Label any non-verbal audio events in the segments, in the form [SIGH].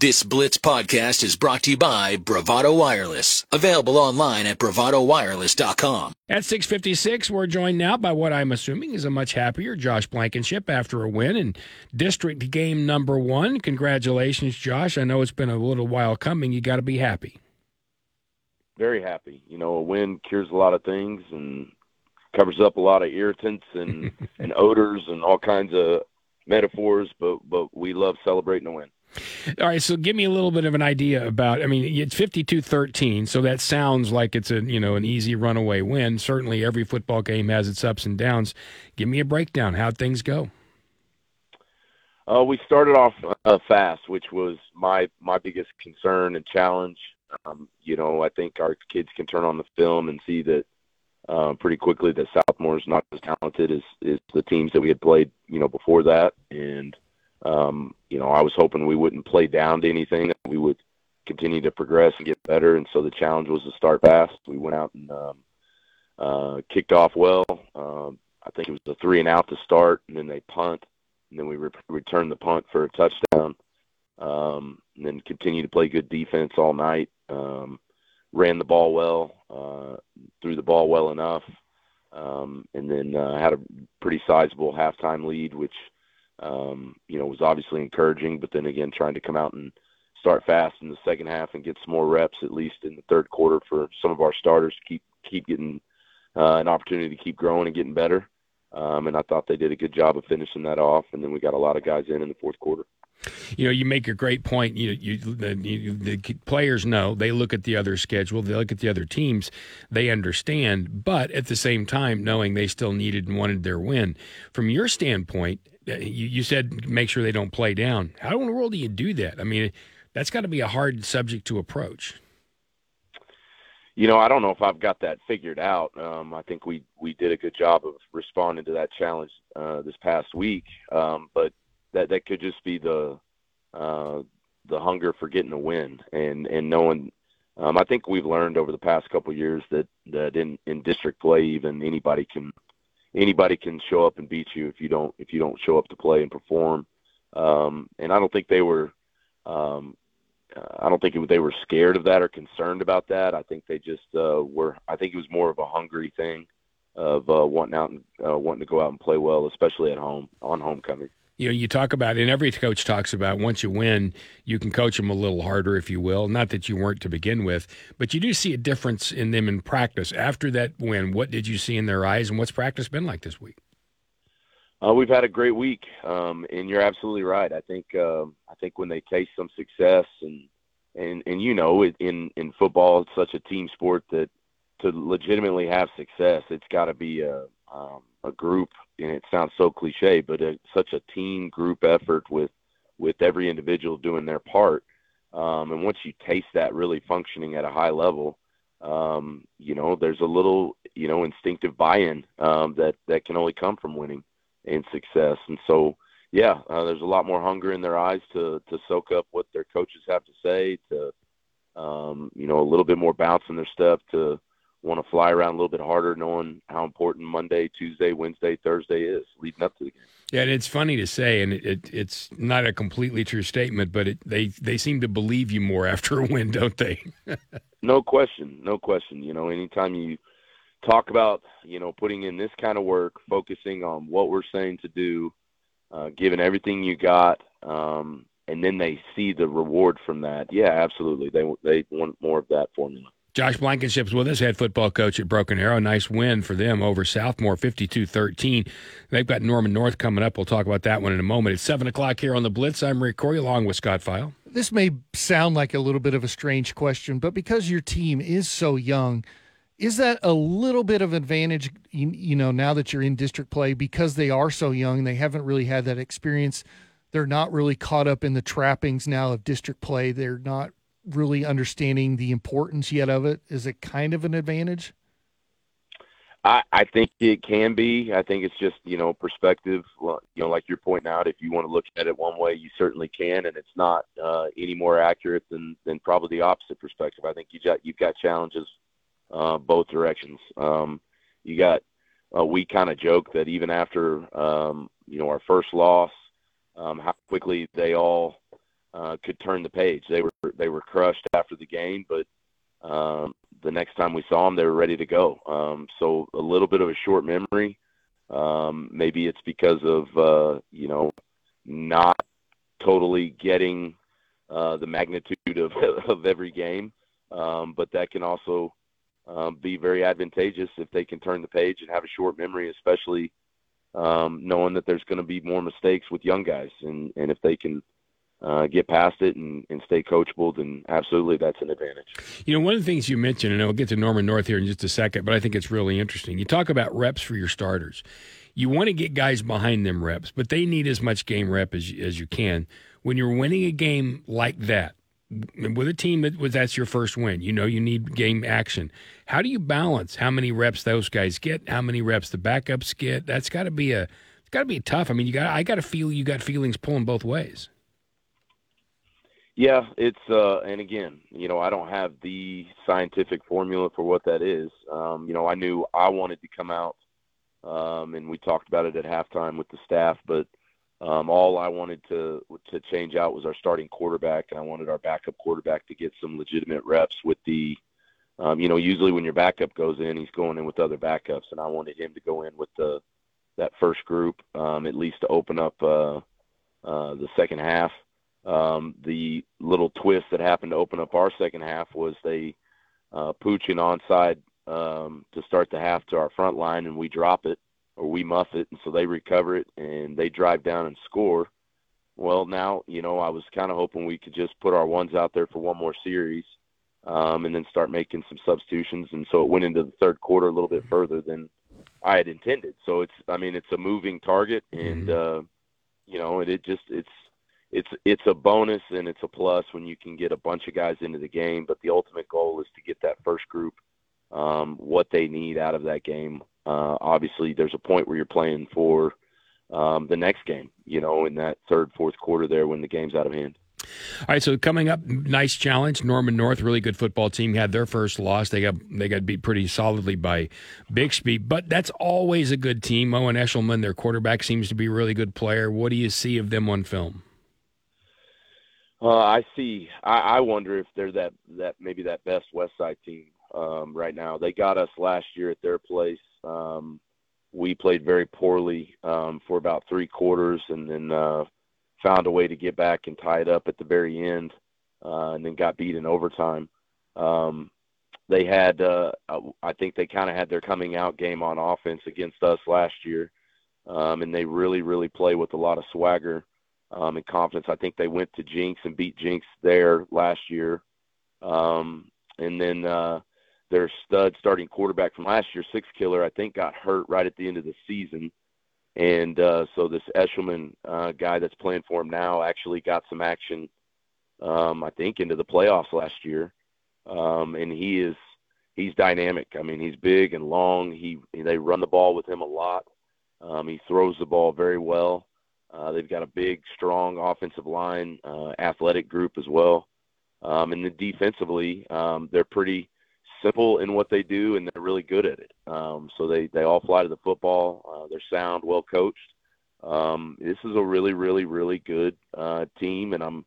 This Blitz podcast is brought to you by Bravado Wireless. Available online at bravadowireless.com. At 656, we're joined now by what I'm assuming is a much happier Josh Blankenship after a win in district game number one. Congratulations, Josh. I know it's been a little while coming. You got to be happy. Very happy. You know, a win cures a lot of things and covers up a lot of irritants and, [LAUGHS] and odors and all kinds of metaphors, but, but we love celebrating a win. All right, so give me a little bit of an idea about. I mean, it's 52-13, so that sounds like it's a you know an easy runaway win. Certainly, every football game has its ups and downs. Give me a breakdown. How'd things go? Uh, we started off uh, fast, which was my my biggest concern and challenge. Um, you know, I think our kids can turn on the film and see that uh, pretty quickly that Southmoore is not as talented as, as the teams that we had played, you know, before that, and um, you know, I was hoping we wouldn't play down to anything. We would continue to progress and get better. And so the challenge was to start fast. We went out and um, uh, kicked off well. Um, I think it was a three and out to start, and then they punt, and then we re- returned the punt for a touchdown. Um, and then continued to play good defense all night. Um, ran the ball well, uh, threw the ball well enough, um, and then uh, had a pretty sizable halftime lead, which – um, you know, was obviously encouraging. But then again, trying to come out and start fast in the second half and get some more reps, at least in the third quarter, for some of our starters to keep keep getting uh, an opportunity to keep growing and getting better. Um, and I thought they did a good job of finishing that off. And then we got a lot of guys in in the fourth quarter. You know, you make a great point. You, you, the, you, the players know they look at the other schedule, they look at the other teams, they understand. But at the same time, knowing they still needed and wanted their win. From your standpoint, you, you said make sure they don't play down. How in the world do you do that? I mean, that's got to be a hard subject to approach. You know, I don't know if I've got that figured out. Um, I think we we did a good job of responding to that challenge uh, this past week, um, but that that could just be the uh, the hunger for getting a win and and knowing. Um, I think we've learned over the past couple years that that in in district play, even anybody can anybody can show up and beat you if you don't if you don't show up to play and perform. Um, and I don't think they were. Um, I don't think it, they were scared of that or concerned about that. I think they just uh, were. I think it was more of a hungry thing of uh, wanting out and uh, wanting to go out and play well, especially at home on homecoming you know, you talk about, and every coach talks about once you win, you can coach them a little harder, if you will. Not that you weren't to begin with, but you do see a difference in them in practice. After that win, what did you see in their eyes, and what's practice been like this week? Uh, we've had a great week, um, and you're absolutely right. I think um, I think when they taste some success, and and and you know, in in football, it's such a team sport that to legitimately have success, it's got to be a um, a group, and it sounds so cliche, but a, such a team group effort with with every individual doing their part. Um, and once you taste that really functioning at a high level, um, you know, there's a little, you know, instinctive buy-in um, that that can only come from winning and success. And so, yeah, uh, there's a lot more hunger in their eyes to to soak up what their coaches have to say, to um, you know, a little bit more bounce in their step, to want to fly around a little bit harder, knowing how important Monday, Tuesday, Wednesday, Thursday is leading up to the game. Yeah, and it's funny to say, and it, it, it's not a completely true statement, but it, they they seem to believe you more [LAUGHS] after a win, don't they? [LAUGHS] no question, no question. You know, anytime you talk about you know putting in this kind of work, focusing on what we're saying to do, uh, giving everything you got, um, and then they see the reward from that. Yeah, absolutely. They they want more of that formula. Josh Blankenship's with us, head football coach at Broken Arrow. Nice win for them over Southmoore, 52 13. They've got Norman North coming up. We'll talk about that one in a moment. It's 7 o'clock here on the Blitz. I'm Rick Couri along with Scott File. This may sound like a little bit of a strange question, but because your team is so young, is that a little bit of advantage, you know, now that you're in district play because they are so young, they haven't really had that experience. They're not really caught up in the trappings now of district play. They're not really understanding the importance yet of it? Is it kind of an advantage? I, I think it can be. I think it's just you know perspective. You know, like you're pointing out, if you want to look at it one way, you certainly can, and it's not uh, any more accurate than than probably the opposite perspective. I think you got you've got challenges uh, both directions. Um, you got uh, we kind of joke that even after um, you know our first loss, um, how quickly they all uh, could turn the page. They were they were crushed after the game, but um, the next time we saw them, they were ready to go. Um, so a little bit of a short memory. Um, maybe it's because of uh, you know not totally getting uh, the magnitude of [LAUGHS] of every game, um, but that can also um, be very advantageous if they can turn the page and have a short memory, especially um, knowing that there's going to be more mistakes with young guys, and and if they can uh, get past it and, and stay coachable, then absolutely that's an advantage. You know, one of the things you mentioned, and I'll get to Norman North here in just a second, but I think it's really interesting. You talk about reps for your starters. You want to get guys behind them reps, but they need as much game rep as, as you can. When you're winning a game like that, with a team that was that's your first win, you know you need game action. How do you balance how many reps those guys get, how many reps the backups get? That's got to be a it's got to be tough. I mean, you got I got to feel you got feelings pulling both ways. Yeah, it's uh, and again, you know, I don't have the scientific formula for what that is. Um, you know, I knew I wanted to come out, um, and we talked about it at halftime with the staff. But um, all I wanted to to change out was our starting quarterback, and I wanted our backup quarterback to get some legitimate reps with the, um, you know, usually when your backup goes in, he's going in with other backups, and I wanted him to go in with the that first group um, at least to open up uh, uh, the second half. Um, the little twist that happened to open up our second half was they uh, pooch an onside um, to start the half to our front line, and we drop it or we muff it, and so they recover it and they drive down and score. Well, now you know I was kind of hoping we could just put our ones out there for one more series, um, and then start making some substitutions, and so it went into the third quarter a little bit further than I had intended. So it's I mean it's a moving target, and mm-hmm. uh, you know it, it just it's it's it's a bonus and it's a plus when you can get a bunch of guys into the game. But the ultimate goal is to get that first group um, what they need out of that game. Uh, obviously, there's a point where you're playing for um, the next game. You know, in that third, fourth quarter there when the game's out of hand. All right, so coming up, nice challenge. Norman North, really good football team, had their first loss. They got they got beat pretty solidly by Bixby, but that's always a good team. Owen Eshelman, their quarterback, seems to be a really good player. What do you see of them on film? Uh, I see. I, I wonder if they're that that maybe that best West Side team um, right now. They got us last year at their place. Um, we played very poorly um, for about three quarters, and then uh, found a way to get back and tie it up at the very end, uh, and then got beat in overtime. Um, they had, uh, I think they kind of had their coming out game on offense against us last year, um, and they really, really play with a lot of swagger um, and confidence. I think they went to Jenks and beat Jenks there last year. Um, and then uh, their stud starting quarterback from last year, Six Killer, I think got hurt right at the end of the season. And uh, so this Eshelman uh, guy that's playing for him now actually got some action, um, I think, into the playoffs last year. Um, and he is he's dynamic. I mean, he's big and long. He they run the ball with him a lot. Um, he throws the ball very well. Uh, they've got a big, strong offensive line, uh, athletic group as well. Um, and then defensively, um, they're pretty simple in what they do, and they're really good at it. Um, so they they all fly to the football. Uh, they're sound, well coached. Um, this is a really, really, really good uh, team, and I'm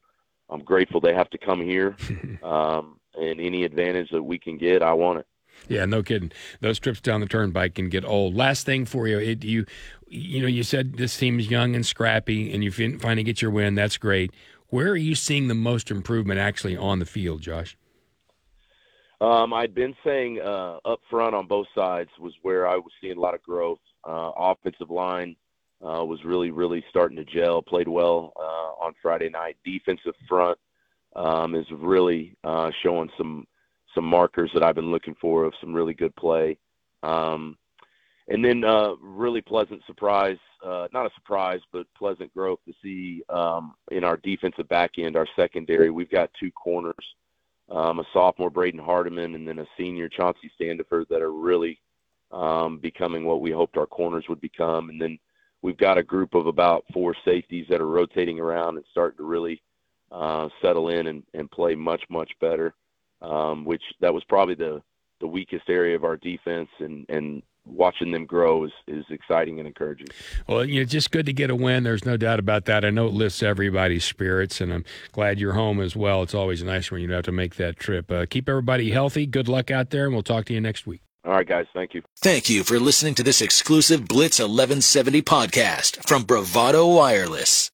I'm grateful they have to come here. [LAUGHS] Um, and any advantage that we can get, I want it. Yeah, no kidding. Those trips down the turnpike can get old. Last thing for you, it, you you know, you said this team's young and scrappy, and you finally get your win. That's great. Where are you seeing the most improvement actually on the field, Josh? Um, I'd been saying uh, up front on both sides was where I was seeing a lot of growth. Uh, offensive line uh, was really, really starting to gel. Played well uh, on Friday night. Defensive front um, is really uh, showing some some markers that I've been looking for of some really good play. Um, and then uh, really pleasant surprise, uh, not a surprise, but pleasant growth to see um, in our defensive back end, our secondary. We've got two corners, um, a sophomore Braden Hardiman, and then a senior Chauncey Standiford that are really um, becoming what we hoped our corners would become. And then we've got a group of about four safeties that are rotating around and starting to really uh, settle in and, and play much much better. Um, which that was probably the the weakest area of our defense, and and watching them grow is is exciting and encouraging. Well, you know, just good to get a win. There's no doubt about that. I know it lifts everybody's spirits, and I'm glad you're home as well. It's always nice when you don't have to make that trip. Uh, keep everybody healthy. Good luck out there, and we'll talk to you next week. All right, guys. Thank you. Thank you for listening to this exclusive Blitz 1170 podcast from Bravado Wireless.